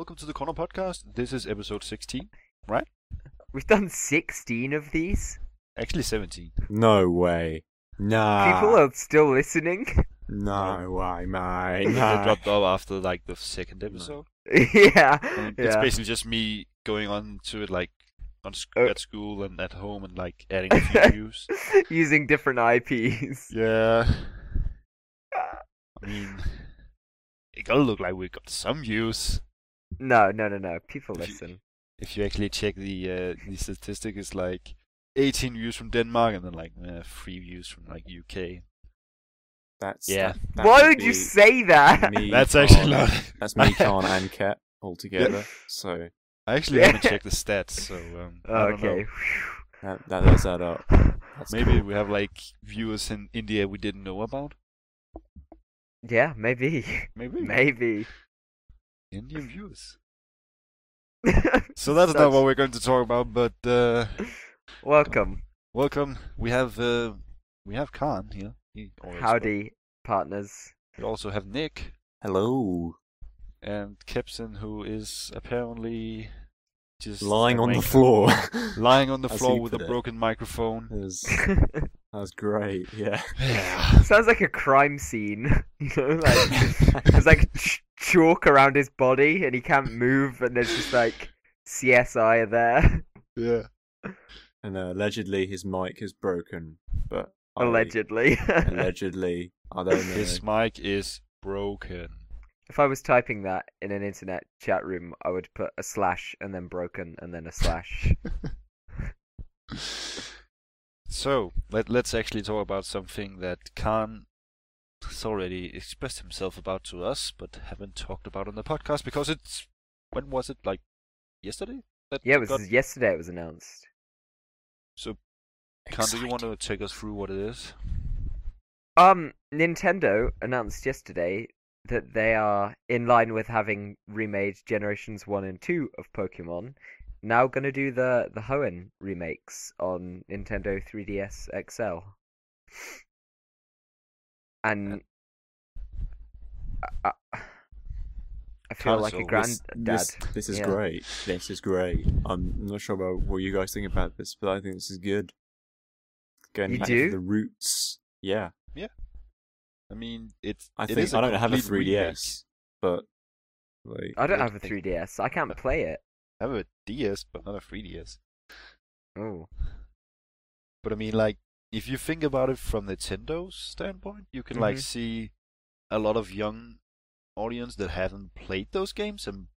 Welcome to the Corner Podcast. This is episode 16, right? We've done 16 of these. actually 17. No way. Nah. People are still listening. No way, mate. They No. dropped off after like the second episode. yeah. And It's Yeah. basically just me going on to it like on sc- Oh. at school and at home and like adding a few views. Using different IPs. Yeah. Ah. I mean, it gotta look like we got some views. No, no, no, no. People If you- listen. If you actually check the uh, the statistic, it's like 18 views from Denmark and then like uh, three views from like UK. That's Yeah. that- that Why would would you say that? me, That's actually not. That's me, Khan, and Ket all together. So I actually haven't checked the stats, so um, I don't okay. that that does add up. That's Maybe cool. we have like viewers in India we didn't know about. Yeah, maybe. Maybe Maybe. Indian viewers. So that's not what we're going to talk about. But uh, Welcome. welcome. We have uh, we have Khan here. He always Howdy, partners. We also have Nick Hello. and Kepson, who is apparently just Lying on the floor. lying on the floor with a it. broken microphone. That was, that was great. Yeah. Yeah. Sounds like a crime scene. You know, like there's like ch- chalk around his body and he can't move, and there's just like CSI there. Yeah. And uh, allegedly his mic is broken, but I- Allegedly. allegedly, I don't know. His mic is broken. if I was typing that in an internet chat room, I would put a slash and then broken and then a slash. So let let's actually talk about something that Khan has already expressed himself about to us, but haven't talked about on the podcast because it's when was it like yesterday? That yeah, it was got- yesterday. It was announced. so. Khan, do you want to take us through what it is? Um, Nintendo announced yesterday that they are in line with having remade generations one and two of Pokemon. Now gonna do the the Hoenn remakes on Nintendo 3DS XL. And uh, I, I, I feel like a granddad. This, this is Yeah. great. This is great. I'm not sure about what you guys think about this, but I think this is good. Going You back do? to the roots. Yeah. Yeah. I mean, it's. I it think is I don't have a 3DS, but like I don't have a 3DS. I can't play it. I have a DS, but not a 3DS. Oh, But I mean, like, if you think about it from Nintendo's standpoint, you can like Mhm. see a lot of young audience that haven't played those games and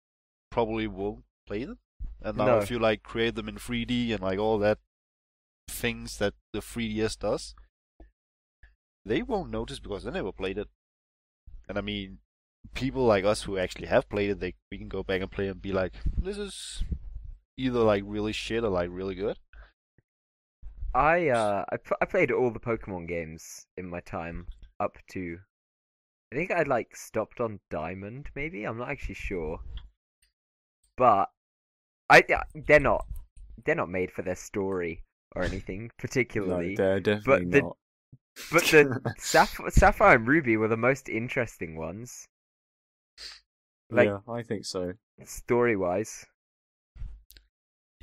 probably won't play them. And now No. if you like create them in 3D and like all that things that the 3DS does, they won't notice because they never played it. And I mean, people like us who actually have played it, they we can go back and play and be like, this is either like really shit or like really good. I uh I, pl- I played all the Pokemon games in my time up to I think I like stopped on Diamond maybe I'm not actually sure but I yeah, they're not they're not made for their story or anything no, particularly they're definitely the- not. but the Saph- Sapphire and Ruby were the most interesting ones like yeah, I think so. story wise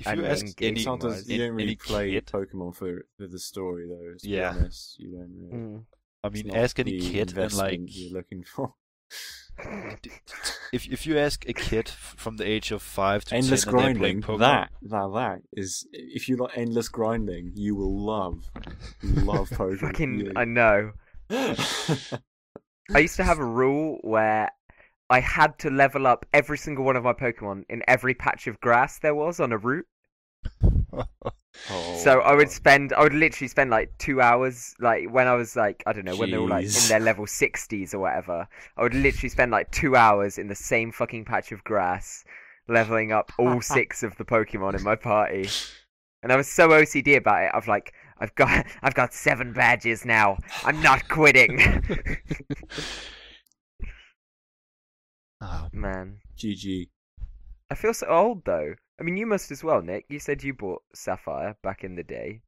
If you ask engaging any, Game wise. you don't any really play kid, Pokemon for, for the story, though. To Yeah. be honest, you don't really. Mm. I mean, ask any kid and like, you're looking for. if if you ask a kid from the age of five to endless ten and they're grinding. Pokemon, That, that, that is. If you like endless grinding, you will love, love Pokemon. fucking I know I used to have a rule where I had to level up every single one of my Pokemon in every patch of grass there was on a route. Oh, so I would spend, I would literally spend like two hours, like when I was like, I don't know, when they were like in their level 60s or whatever. I would literally spend like two hours in the same fucking patch of grass, leveling up all six of the Pokemon in my party. And I was so OCD about it. I've like, I've got, I've got seven badges now. I'm not quitting. Ah, oh, Man. GG. I feel so old though. I mean, you must as well, Nick. You said you bought Sapphire back in the day,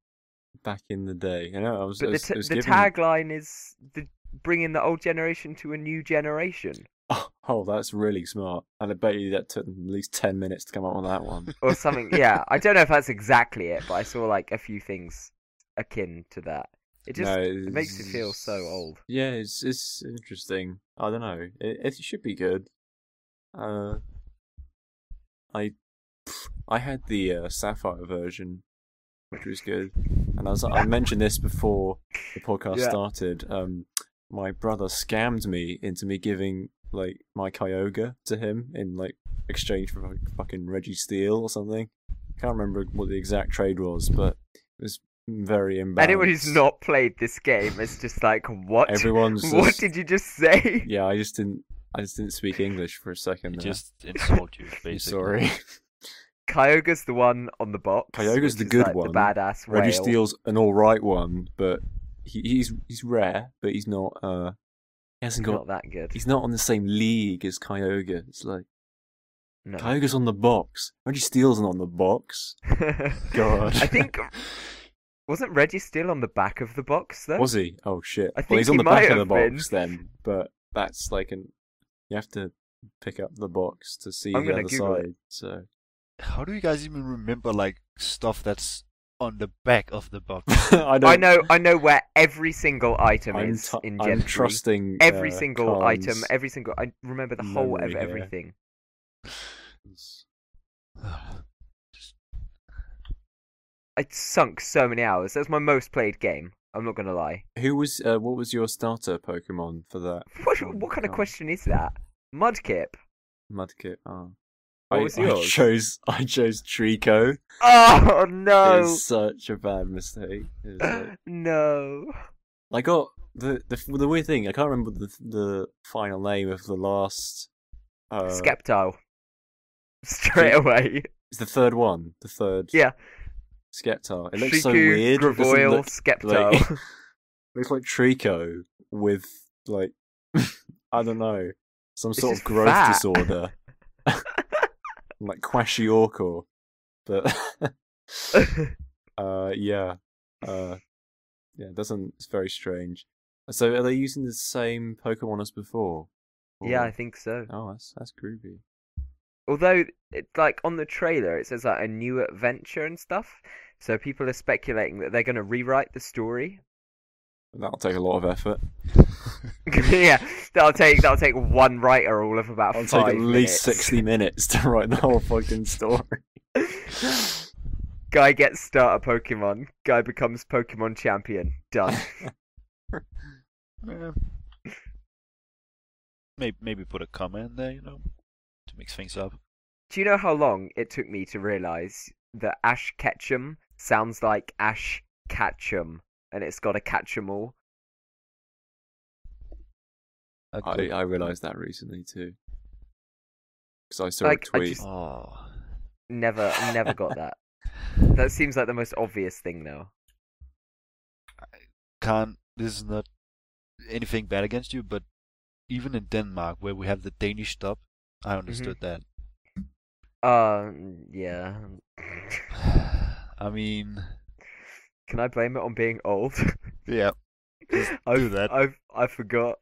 Back in the day, you know, I was. but I the was, t- I was the given- tagline is the bringing the old generation to a new generation. Oh, Oh, that's really smart. And I bet you that took them at least 10 minutes to come up with that one. or something. Yeah, I don't know if that's exactly it, but I saw like a few things akin to that. It just No, it makes you feel so old. Yeah, it's it's interesting. I don't know. It, it should be good. Uh, I I had the uh, sapphire version, which was good. And as I mentioned this before the podcast Yeah. started, um, my brother scammed me into me giving like my Kyogre to him in like exchange for like, fucking Registeel or something. I Can't remember what the exact trade was, but it was very embarrassing. Anyone who's not played this game is just like, what? Everyone's what just- did you just say? Yeah, I just didn't. I just didn't speak English for a second. There. just insult you, basically. sorry. Kyogre's the one on the box. Kyogre's the good like, one. The badass Reggie whale. Steele's an all right one, but he, he's he's rare, but he's not. Uh, he hasn't got. Not that good. He's not on the same league as Kyogre. It's like No. Kyogre's on the box. Registeel's not on the box. God. I think wasn't Registeel on the back of the box though? Was he? Oh shit. I well, think he's on he the back might of the have been. box then, but that's like an. You have to pick up the box to see I'm the other Google it. side. So How do you guys even remember like stuff that's on the back of the box? I don't. I know, I know where every single item I'm, is t- in I'm Gentry. trusting every uh, single Khan's item, every single. I remember the whole of everything. I sunk so many hours. That's my most played game. I'm not gonna lie. Who was? Uh, what was your starter Pokemon for that? What what kind of question is that? Mudkip. Mudkip. Oh. What I, was I chose. I chose Treecko. Oh no! was such a bad mistake. It like- no. I got the, the the weird thing. I can't remember the the final name of the last. Uh, Sceptile. Straight Tri- away. It's the third one. The third. Yeah. Sceptile. It looks so weird. It doesn't Grovyle, look Sceptile. like- looks like Treecko with like I don't know some sort of growth fat. disorder, like Kwashiorkor. But uh, yeah, uh, yeah, it doesn't. It's very strange. So, are they using the same Pokemon as before? yeah, I think so. Oh, that's that's groovy. Although, it, like on the trailer, it says like a new adventure and stuff. So people are speculating that they're going to rewrite the story. That'll take a lot of effort. yeah, that'll take that'll take one writer all of about It'll five take at least sixty minutes to write the whole fucking story. Guy gets starter Pokemon. Guy becomes Pokemon champion. Done. Yeah. Maybe maybe put a comma in there, you know, to mix things up. Do you know how long it took me to realize that Ash Ketchum sounds like Ash Ketchum, and it's got to catch them all? A I good- I realised that recently too. Because I saw Like, a I tweet. just- Oh, Never, never got that. That seems like the most obvious thing, though. can't. This is not anything bad against you, but even in Denmark, where we have the Danish stop, I understood that. Uh, yeah. I mean, Can I blame it on being old? yeah, I've, do that. I've I forgot.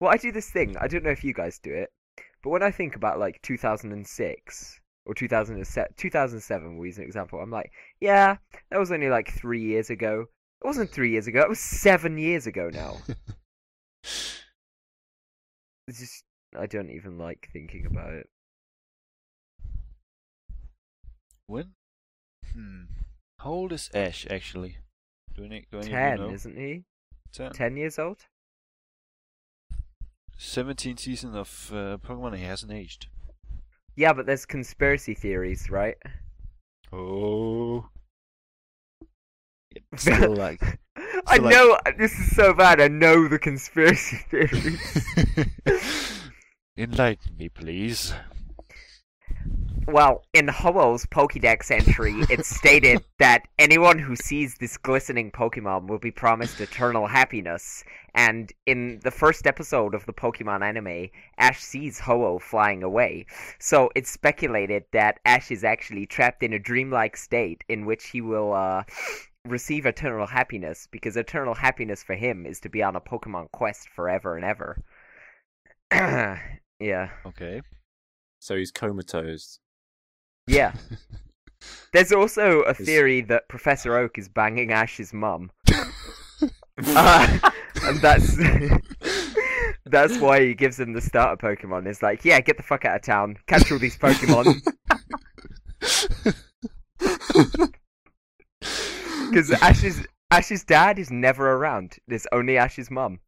Well, I do this thing. I don't know if you guys do it, but when I think about like 2006 or 2007, 2007, we'll use an example. I'm like, yeah, that was only like three years ago. It wasn't three years ago. It was seven years ago now. It's just I don't even like thinking about it. when? Hmm. How old is Ash actually? Do any, do any Ten, isn't he? Ten. Ten years old? 17 season of uh, Pokemon, he hasn't aged. Yeah, but there's conspiracy theories, right? Oh. It's still like. I So, like- know this is so bad. I know the conspiracy theories. Enlighten me, please. Well, in Ho-Oh's Pokédex entry, it's stated that anyone who sees this glistening Pokemon will be promised eternal happiness. And in the first episode of the Pokemon anime, Ash sees Ho-Oh flying away. So it's speculated that Ash is actually trapped in a dreamlike state in which he will uh, receive eternal happiness because eternal happiness for him is to be on a Pokemon quest forever and ever. Yeah. Okay. So he's comatose. Yeah. There's also a theory that Professor Oak is banging Ash's mum. Uh, and that's that's why he gives him the starter Pokemon. It's like, yeah, get the fuck out of town, catch all these Pokemon. Because Ash's Ash's dad is never around. There's only Ash's mum.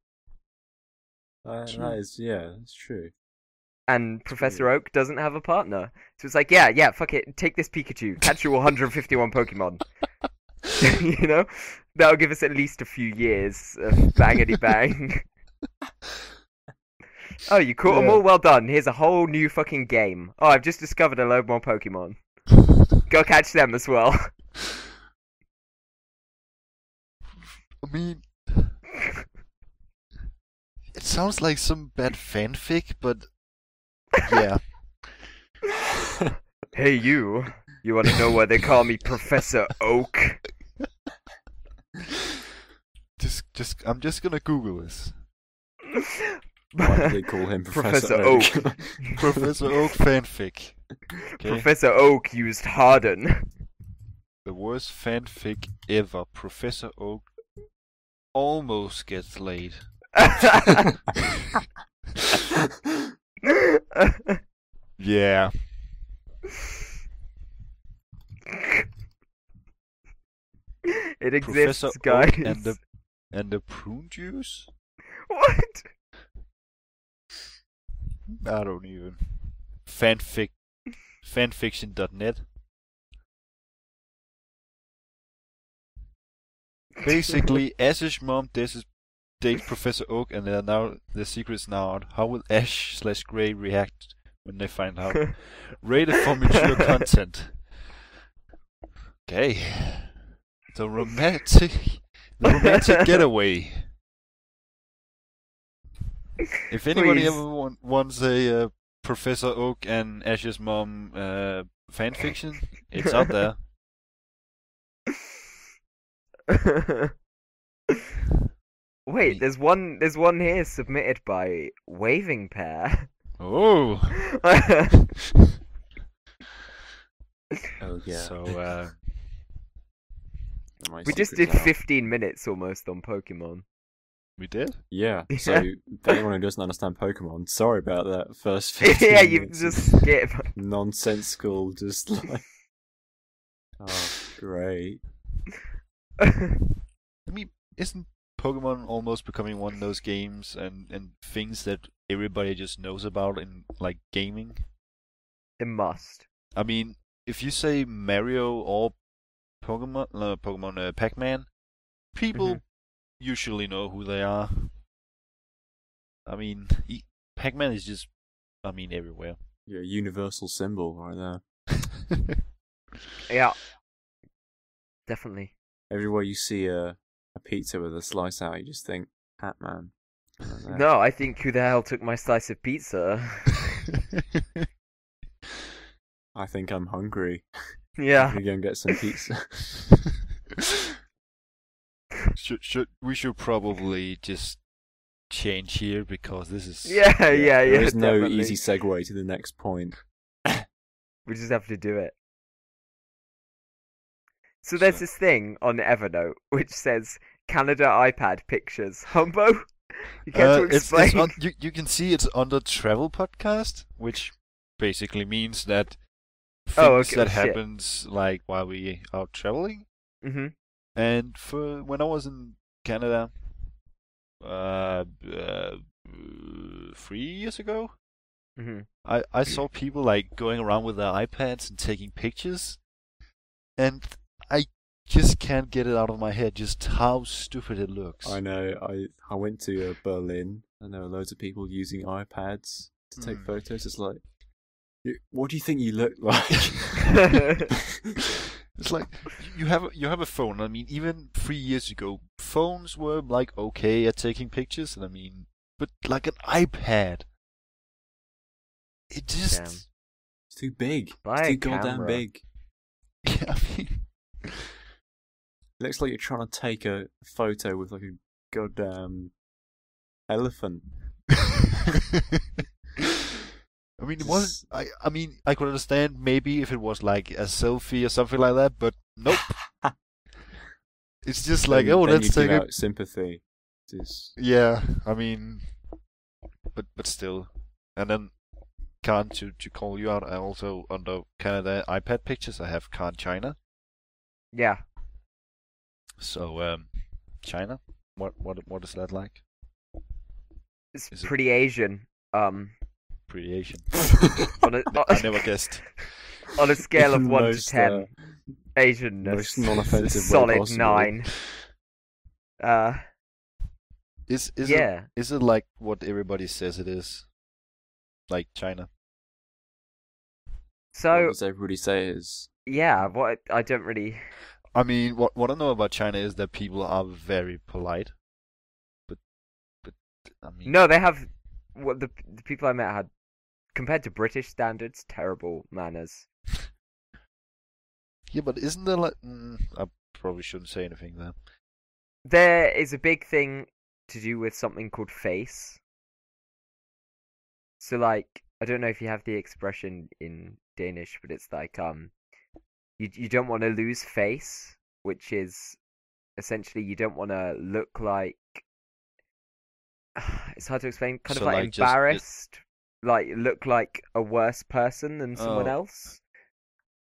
Uh, that is, yeah, that's true. And Professor Oak doesn't have a partner. So it's like, yeah, yeah, fuck it. Take this Pikachu. Catch your 151 Pokemon. you know? That'll give us at least a few years of bangity bang. oh, you caught them all? Well done. Here's a whole new fucking game. Oh, I've just discovered a load more Pokemon. Go catch them as well. I mean, it sounds like some bad fanfic, but yeah. hey, you. You want to know why they call me Professor Oak? Just, just, I'm just gonna Google this. Why do they call him Professor, Professor Oak? Professor Oak fanfic. Okay. Professor Oak used Harden. the worst fanfic ever. Professor Oak almost gets laid. Yeah. it exists, Professor guys. Oak and the and the prune juice. What? I don't even. Fanfic. Fanfiction.net. Basically, Ash's mom dates, dates Professor Oak, and they're now the secret's now out. How will Ash slash Gray react when they find out? Rated for mature content. Okay. The romantic, the romantic getaway. If anybody Please. ever want, wants a uh, Professor Oak and Ash's mom uh, fan fiction, it's out there. Wait, there's one. There's one here submitted by Waving Pair. Oh, oh yeah. so uh, we just did out. 15 minutes almost on Pokemon. we did. Yeah. So for anyone who doesn't understand Pokemon, sorry about that first 15 yeah, you just skip. nonsensical, just like. Oh, great. I mean, isn't Pokemon almost becoming one of those games and, and things that everybody just knows about in like gaming? it must. I mean, if you say Mario or Pokemon, uh, Pokemon uh, Pac-Man, people Mhm. usually know who they are. I mean, e- Pac-Man is just, I mean, everywhere. Yeah, universal symbol right there. Yeah. Definitely. Everywhere you see a, a pizza with a slice out, you just think, Hat Man. No, I think who the hell took my slice of pizza? I think I'm hungry. yeah. I'm gonna go and get some pizza. should should we should probably just change here because this is Yeah, yeah, yeah. There is no definitely. easy segue to the next point. We just have to do it. So there's this thing on Evernote which says Canada iPad pictures. Humbo, you care Uh, it's, explain? it's on, you you can see it's under travel podcast, which basically means that things Oh, okay, that shit. happens like while we are traveling. hmm And for when I was in Canada, uh, uh three years ago, hmm I I saw people like going around with their iPads and taking pictures, and just can't get it out of my head just how stupid it looks. I know. I I went to uh, Berlin, and there were loads of people using iPads to take Hmm. photos. It's like, what do you think you look like? It's like you have a, you have a phone. I mean, even three years ago, phones were like okay at taking pictures, and I mean, but like an iPad, it just. Damn. it's too big. Buy it's a too goddamn camera. big. I mean, It looks like you're trying to take a photo with like a goddamn elephant. I mean, it wasn't. I I mean, I could understand maybe if it was like a selfie or something like that, but nope. it's just like, Then- oh, then let's you take give a sympathy. Just Yeah, I mean, but but still, and then Khan to to call you out. I also under Canada iPad pictures. I have Khan China. Yeah. So um, China. What what what is that like? It's Is it- pretty Asian. Um, Pretty Asian. on a I never guessed. on a scale of one to ten, uh, Asianness, most non-offensive solid nine. Uh, Is is yeah. it is it like what everybody says it is? Like China. So what So does everybody say is yeah, what I don't really. I mean, what what I know about China is that people are very polite. But but I mean, No, they have what the the people I met had compared to British standards, terrible manners. Yeah, but isn't there like? Mm, I probably shouldn't say anything there. There is a big thing to do with something called face. So like, I don't know if you have the expression in Danish, but it's like um, you you don't want to lose face, which is essentially you don't want to look like. It's hard to explain. Kind So, of like, like, just- embarrassed, like look like a worse person than someone Oh. else.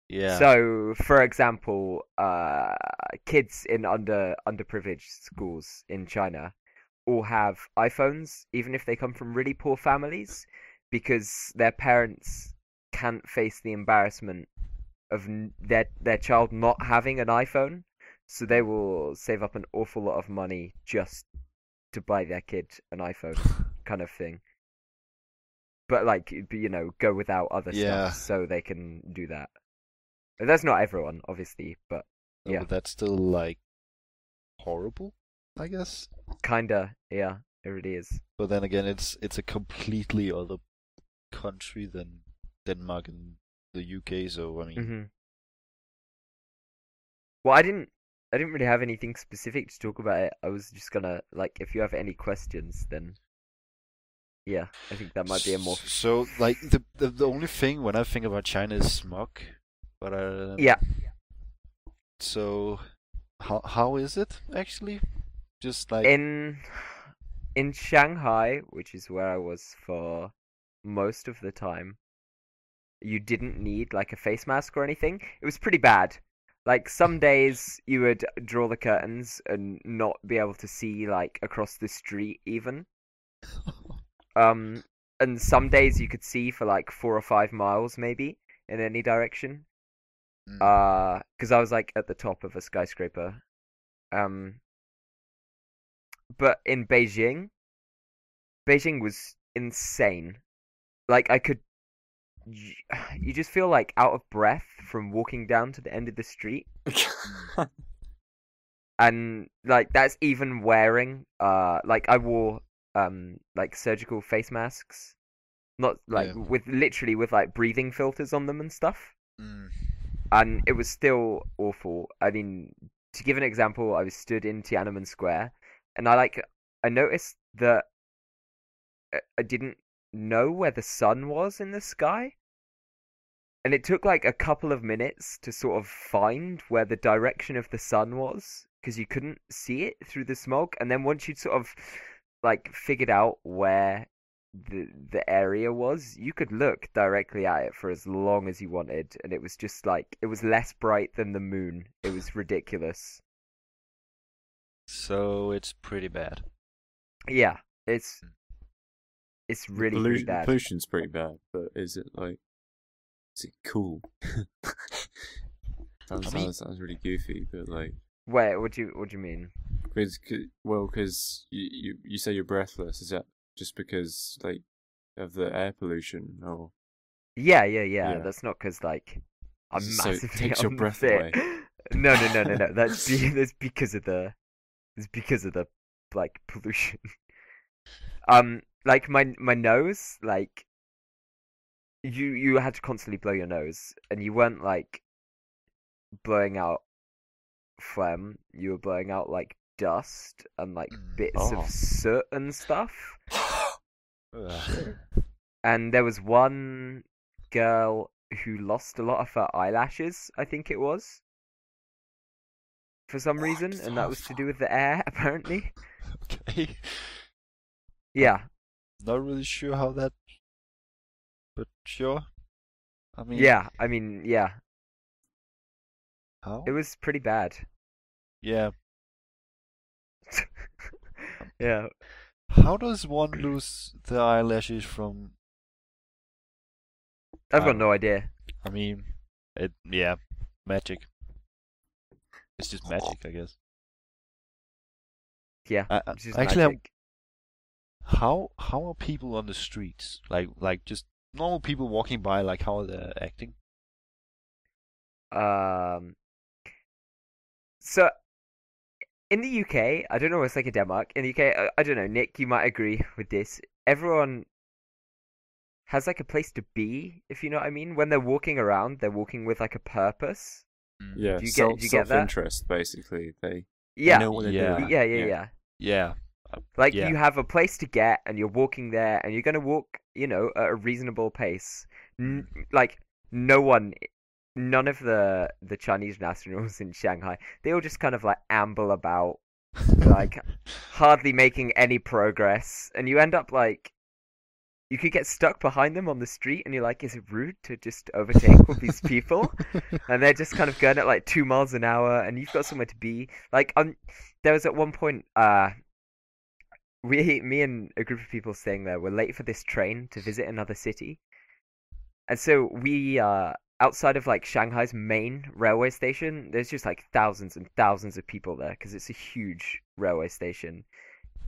Yeah. So, for example, uh, kids in under underprivileged schools in China all have iPhones, even if they come from really poor families, because their parents can't face the embarrassment of their their child not having an iPhone. So they will save up an awful lot of money just to buy their kid an iPhone, kind of thing. But like, you know, go without other Yeah. stuff so they can do that. That's not everyone, obviously, but No, yeah. but that's still like horrible, I guess. kinda, yeah, it really is. But then again, it's it's a completely other country than Denmark and the UK. So I mean, hmm Well, I didn't, I didn't really have anything specific to talk about it. I was just gonna like, if you have any questions, then yeah, I think that might be a more So like the, the the only thing when I think about China is smog, but uh, yeah. So how how is it actually? Just like In in Shanghai, which is where I was for most of the time, you didn't need like a face mask or anything. It was pretty bad. Like some days you would draw the curtains and not be able to see like across the street even. Um and some days you could see for like 4 or 5 miles maybe in any direction. Mm. Uh, because I was like at the top of a skyscraper. Um, but in Beijing, Beijing was insane. Like I could, you, just feel like out of breath from walking down to the end of the street, and like that's even wearing uh, like I wore um like surgical face masks, not like Yeah. with literally with like breathing filters on them and stuff Mm. and it was still awful. I mean, to give an example, I was stood in Tiananmen Square, and I like I noticed that I- I didn't know where the sun was in the sky, and it took like a couple of minutes to sort of find where the direction of the sun was because you couldn't see it through the smoke. And then once you'd sort of like figured out where the the area was, you could look directly at it for as long as you wanted, and it was just like it was less bright than the moon. It was ridiculous. So it's pretty bad. Yeah, it's hmm. It's really Pollu- really bad. Pollution's pretty bad, but is it like? Is it cool? sounds, I mean- sounds sounds really goofy, but like, Wait, what do you what do you mean? cause, 'cause- well, because you, you you say you're breathless. Is that just because like of the air pollution, or Yeah, yeah, yeah. Yeah. That's not because like I'm So it takes your breath away. No, no, no, no, no. That's be- that's because of the it's because of the like pollution. um, like my my nose, like you you had to constantly blow your nose, and you weren't like blowing out phlegm. You were blowing out like dust and like Mm. bits Oh. of soot and stuff. And there was one girl who lost a lot of her eyelashes. I think it was for some What reason, and that was to do with the air, apparently. Okay. Yeah, Not really sure how that, but sure. I mean, yeah. I mean, yeah, How? it was pretty bad. Yeah. yeah, How does one lose the eyelashes from? I've got Um, no idea. I mean, it. Yeah, magic. It's just magic, I guess. Yeah, I, I, it's just actually, I'm- magic. How how are people on the streets? Like like just normal people walking by. Like how are they acting? Um, so in the UK, I don't know what it's like in Denmark. In the UK, I, I don't know. Nick, you might agree with this. Everyone has like a place to be, if you know what I mean. When they're walking around, they're walking with like a purpose. Yeah, Do you get- self do you get that? self interest basically. They, they Yeah, know what they're Yeah. doing. yeah, yeah, yeah. Yeah. Like Yeah. you have a place to get, and you're walking there, and you're gonna walk, you know, at a reasonable pace. N- like no one, none of the the Chinese nationals in Shanghai, they all just kind of like amble about, like hardly making any progress, and you end up like. You could get stuck behind them on the street, and you're like, "Is it rude to just overtake all these people?" and they're just kind of going at like two miles an hour, and you've got somewhere to be. Like, um, there was at one point, uh, we, me and a group of people staying there were late for this train to visit another city, and so we, uh, outside of like Shanghai's main railway station, there's just like thousands and thousands of people there because it's a huge railway station.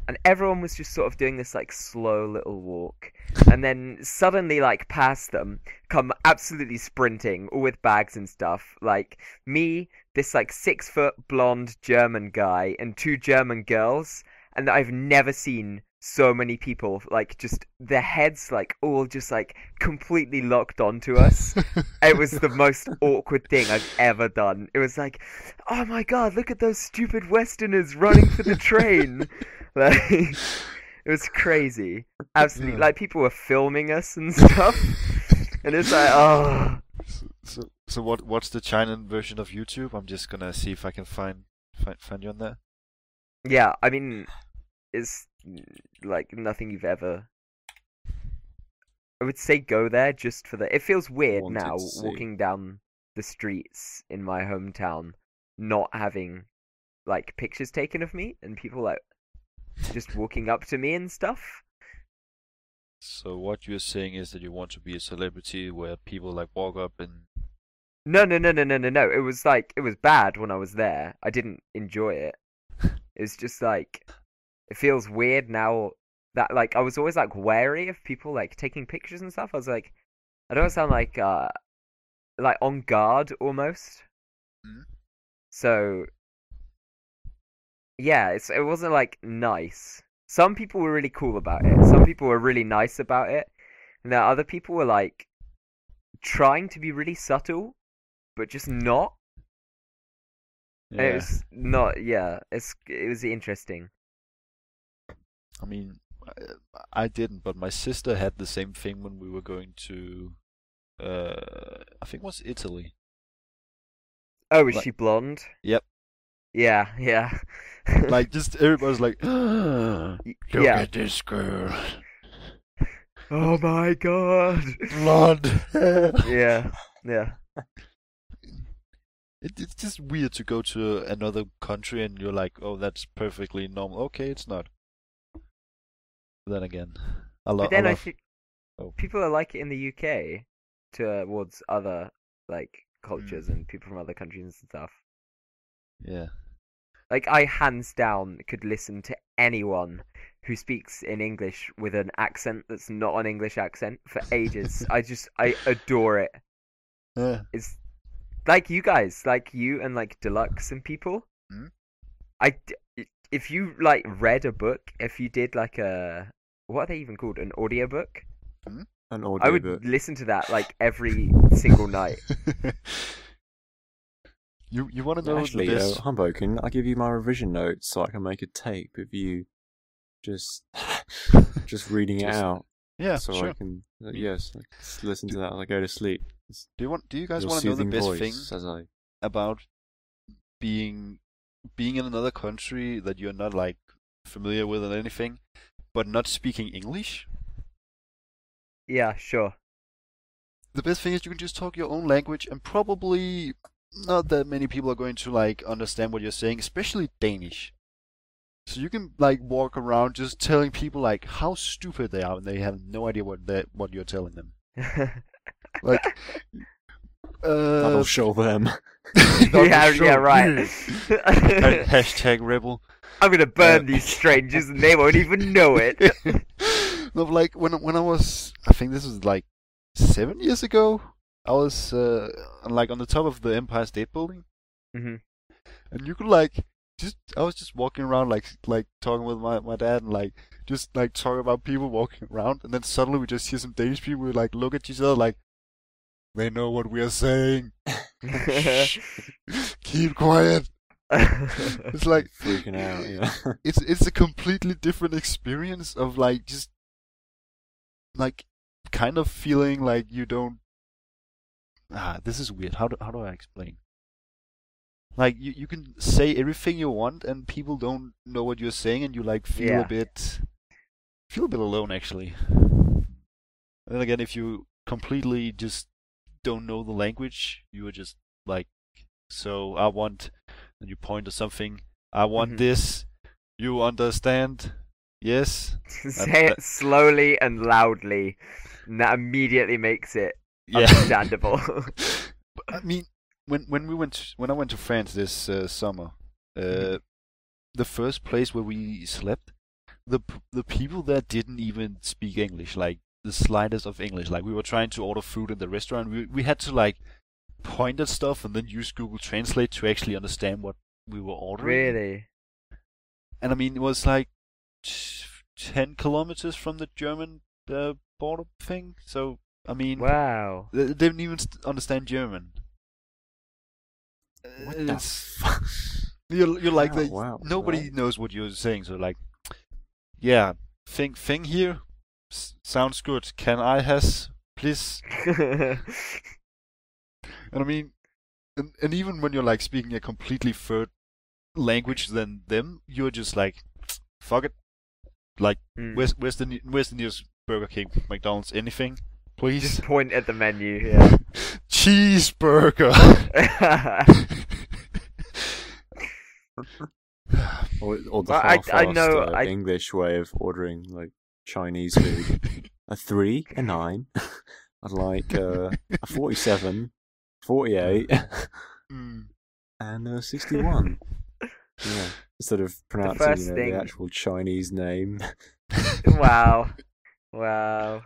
And everyone was just sort of doing this like slow little walk, and then suddenly, like past them, come absolutely sprinting, all with bags and stuff. Like me, this like six foot blonde German guy, and two German girls, and I've never seen so many people like just their heads like all just like completely locked onto us. it was the most awkward thing I've ever done. It was like, oh my god, look at those stupid Westerners running for the train. like, it was crazy. Absolutely, Yeah. like people were filming us and stuff, and it's like, oh. So so what what's the China version of YouTube? I'm just gonna see if I can find find, find you on there. Yeah, I mean, it's mm, like nothing you've ever. I would say go there just for the. It feels weird now walking down the streets in my hometown, not having like pictures taken of me and people like just walking up to me and stuff. So what you're saying is that you want to be a celebrity where people like walk up and No, no, no, no, no, no, no. It was like it was bad when I was there. I didn't enjoy it. It was just like it feels weird now that like I was always like wary of people like taking pictures and stuff. I was like, I don't sound like uh like on guard almost. Mhm. So yeah, it's it wasn't like nice. Some people were really cool about it. Some people were really nice about it. And then other people were like trying to be really subtle, but just not. And It was not. Yeah, it's it was interesting. I mean, I, I didn't, but my sister had the same thing when we were going to, uh, I think it was Italy. Oh, is Like- she blonde? Yep. Yeah, yeah. Like just everybody's like, look yeah. at this girl, Oh my god. blonde. yeah, yeah. It, it's just weird to go to another country and you're like, oh, that's perfectly normal. Okay, it's not. But then again, I, lo- But then I I love. think Oh. people are like it in the UK towards other like cultures and people from other countries and stuff. Yeah. Like I hands down could listen to anyone who speaks in English with an accent that's not an English accent for ages. I just I adore it. Yeah. It's like you guys, like you and like Deluxe and people. Hmm? I d- if you like read a book, if you did like a what are they even called, an audiobook? An I would book. listen to that like every single night. you you want to know Actually, this? uh, Humbo, can I give you my revision notes so I can make a tape of you just just reading it out? Yeah, so sure. I can uh, yes, I can listen to that as I go to sleep. It's Do you want? Do you guys want to know the best voice thing as I about being being in another country that you're not like familiar with or anything, but not speaking English? Yeah, sure. The best thing is you can just talk your own language, and probably not that many people are going to like understand what you're saying, especially Danish. So you can like walk around just telling people like how stupid they are, and they have no idea what they what you're telling them. Like, that'll uh, show them. yeah, yeah, right. Hashtag rebel. I'm gonna burn Uh, these strangers and they won't even know it. no, like when when I was, I think this was like seven years ago. I was uh, like on the top of the Empire State Building, Mhm. and you could like just I was just walking around like like talking with my my dad and like just like talking about people walking around, and then suddenly we just hear some Danish people like look at each other like they know what we are saying. Keep quiet. It's like freaking out. Yeah. it's it's a completely different experience of like just like kind of feeling like you don't ah this is weird how do how do I explain like you you can say everything you want and people don't know what you're saying and you like feel Yeah. a bit feel a bit alone actually and then again if you completely just don't know the language you are just like so I want and you point to something I want Mhm. this. You understand? Yes? Say it slowly and loudly, and that immediately makes it yeah. understandable. I mean, when when we went when I went to France this uh, summer, uh, the first place where we slept, the the people there didn't even speak English, like the slightest of English. Like we were trying to order food in the restaurant, we we had to like point at stuff and then use Google Translate to actually understand what we were ordering. really? And I mean, it was like t- ten kilometers from the German uh, border thing. So I mean, Wow. they they didn't even understand German. What Uh, the fuck? you're you're like the, wow, nobody wow. knows what you're saying. So like, yeah, thing thing here sounds good. Can I has please? And I mean, and, and even when you're like speaking a completely third language than them, you're just like, fuck it. Like, Mm. where's where's the where's the nearest Burger King, McDonald's, anything, please? Just point at the menu. Yeah. Cheeseburger. Or, or the Well, I- half-assed I know- I- English way of ordering like Chinese food. a three, a nine. I'd like uh, a 47, 48, Mm. and a 61. Yeah. Instead of pronouncing first you know, thing- the actual Chinese name. wow. Wow.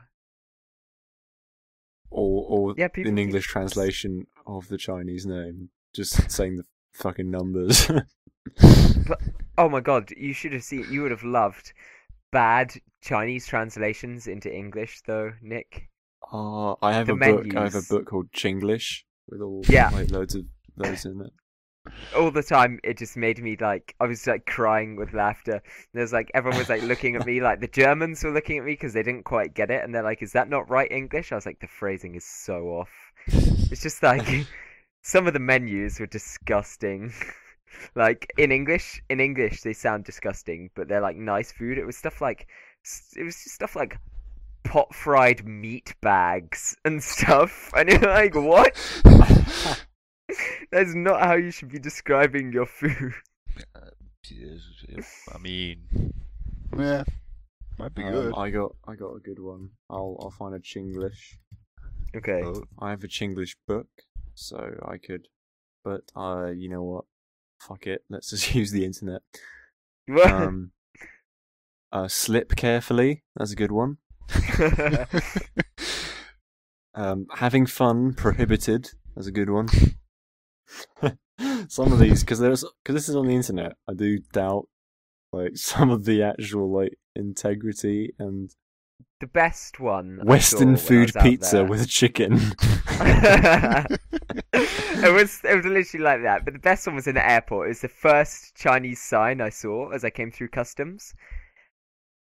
Or, or Yeah, people an English translation of the Chinese name. Just saying the fucking numbers. but, Oh my god, you should have seen. You would have loved bad Chinese translations into English, though, Nick. Uh, I have The a book. I have a book called Chinglish with all Yeah. like loads of those in it. All the time, it just made me like I was like crying with laughter. There's like everyone was like looking at me, like the Germans were looking at me because they didn't quite get it, and they're like, "Is that not right English?" I was like, "The phrasing is so off." It's just like some of the menus were disgusting. like in English, in English they sound disgusting, but they're like nice food. It was stuff like it was just stuff like pot fried meat bags and stuff. And you're like, what? That's not how you should be describing your food. I mean, yeah, might be Um, good. I got I got a good one. I'll I'll find a Chinglish. Okay. Oh, I have a Chinglish book, so I could. But uh, you know what? Fuck it. Let's just use the internet. Um, uh, slip carefully. That's a good one. Um, having fun prohibited. That's a good one. some of these, because there's because this is on the internet, I do doubt like some of the actual like integrity and the best one. Western saw when I food pizza with a chicken. it was it was literally like that. But the best one was in the airport. It was the first Chinese sign I saw as I came through customs,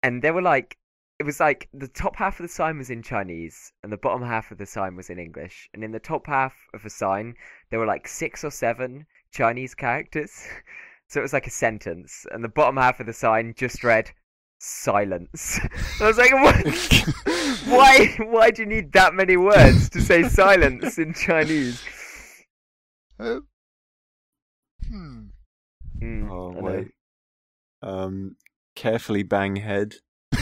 and there were like it was like the top half of the sign was in Chinese and the bottom half of the sign was in English. And in the top half of the sign, there were like six or seven Chinese characters. So it was like a sentence, and the bottom half of the sign just read silence. I was like, what? why? Why do you need that many words to say silence in Chinese? Uh, hmm. Mm, Oh wait. Um, carefully bang head.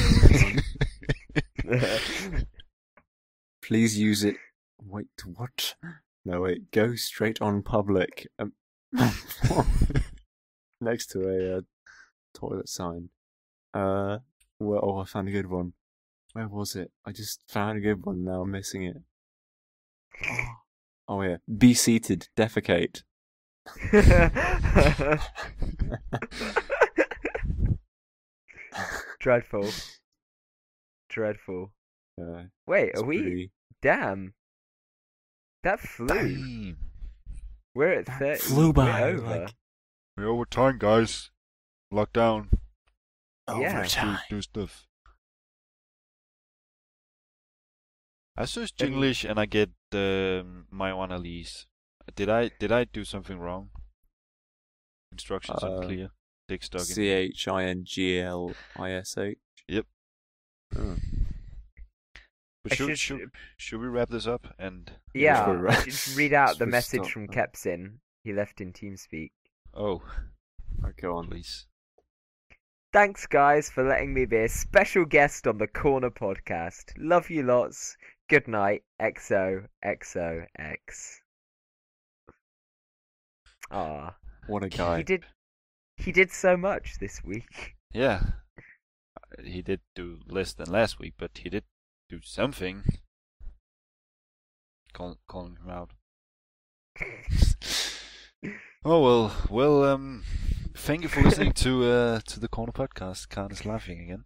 Please use it. Wait, what? No, wait. Go straight on public. Um, next to a uh, toilet sign. Uh, well, oh, I found a good one. Where was it? I just found a good one. Now I'm missing it. Oh, oh yeah. Be seated. Defecate. Dreadful. Dreadful. Uh, Wait, are we? pretty- Damn. That flew. Damn. We're at That 30. flew We're by, over. like- We're over time, guys. Lockdown. Yeah. Do, do stuff. I searched English and I get um, my one Elise. Did I did I do something wrong? Instructions Uh, unclear. Dick stuck. C H I N G L I S H. Yep. Oh. But should, should- should should we wrap this up and Yeah, for- I should just read out the message stop from. Kepsin. He left in TeamSpeak. oh Right, go on. please Thanks, guys, for letting me be a special guest on the Corner podcast. Love you lots. Good night. XO, XO, X. Ah, What a he guy. did. He did so much this week. yeah Uh, he did do less than last week but he did do something Call, calling him out oh well well um thank you for listening to uh to the corner podcast Khan is laughing again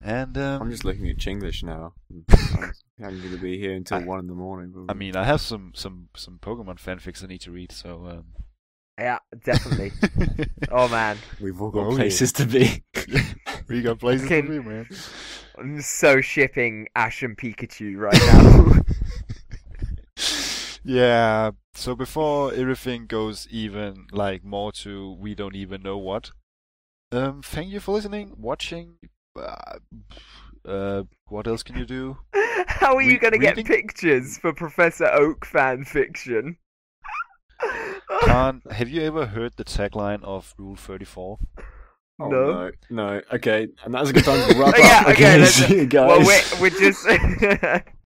and um I'm just looking at Chinglish now. I'm, I'm going to be here until I- one in the morning. I mean I have some some some Pokemon fanfics I need to read so um Yeah, definitely. oh man, we've all got Oh, yeah. places to be. we got places Can- to be man I'm so shipping Ash and Pikachu right now. yeah. So before everything goes even like more to we don't even know what. Um, thank you for listening, watching. Uh, uh, what else can you do? How are you going to get pictures for Professor Oak fan fiction? Khan, have you ever heard the tagline of Rule Thirty Four? Oh, No. no, no. Okay, and that's a good time to wrap yeah, up. okay, Okay, let's- see you guys. well, we're, we're just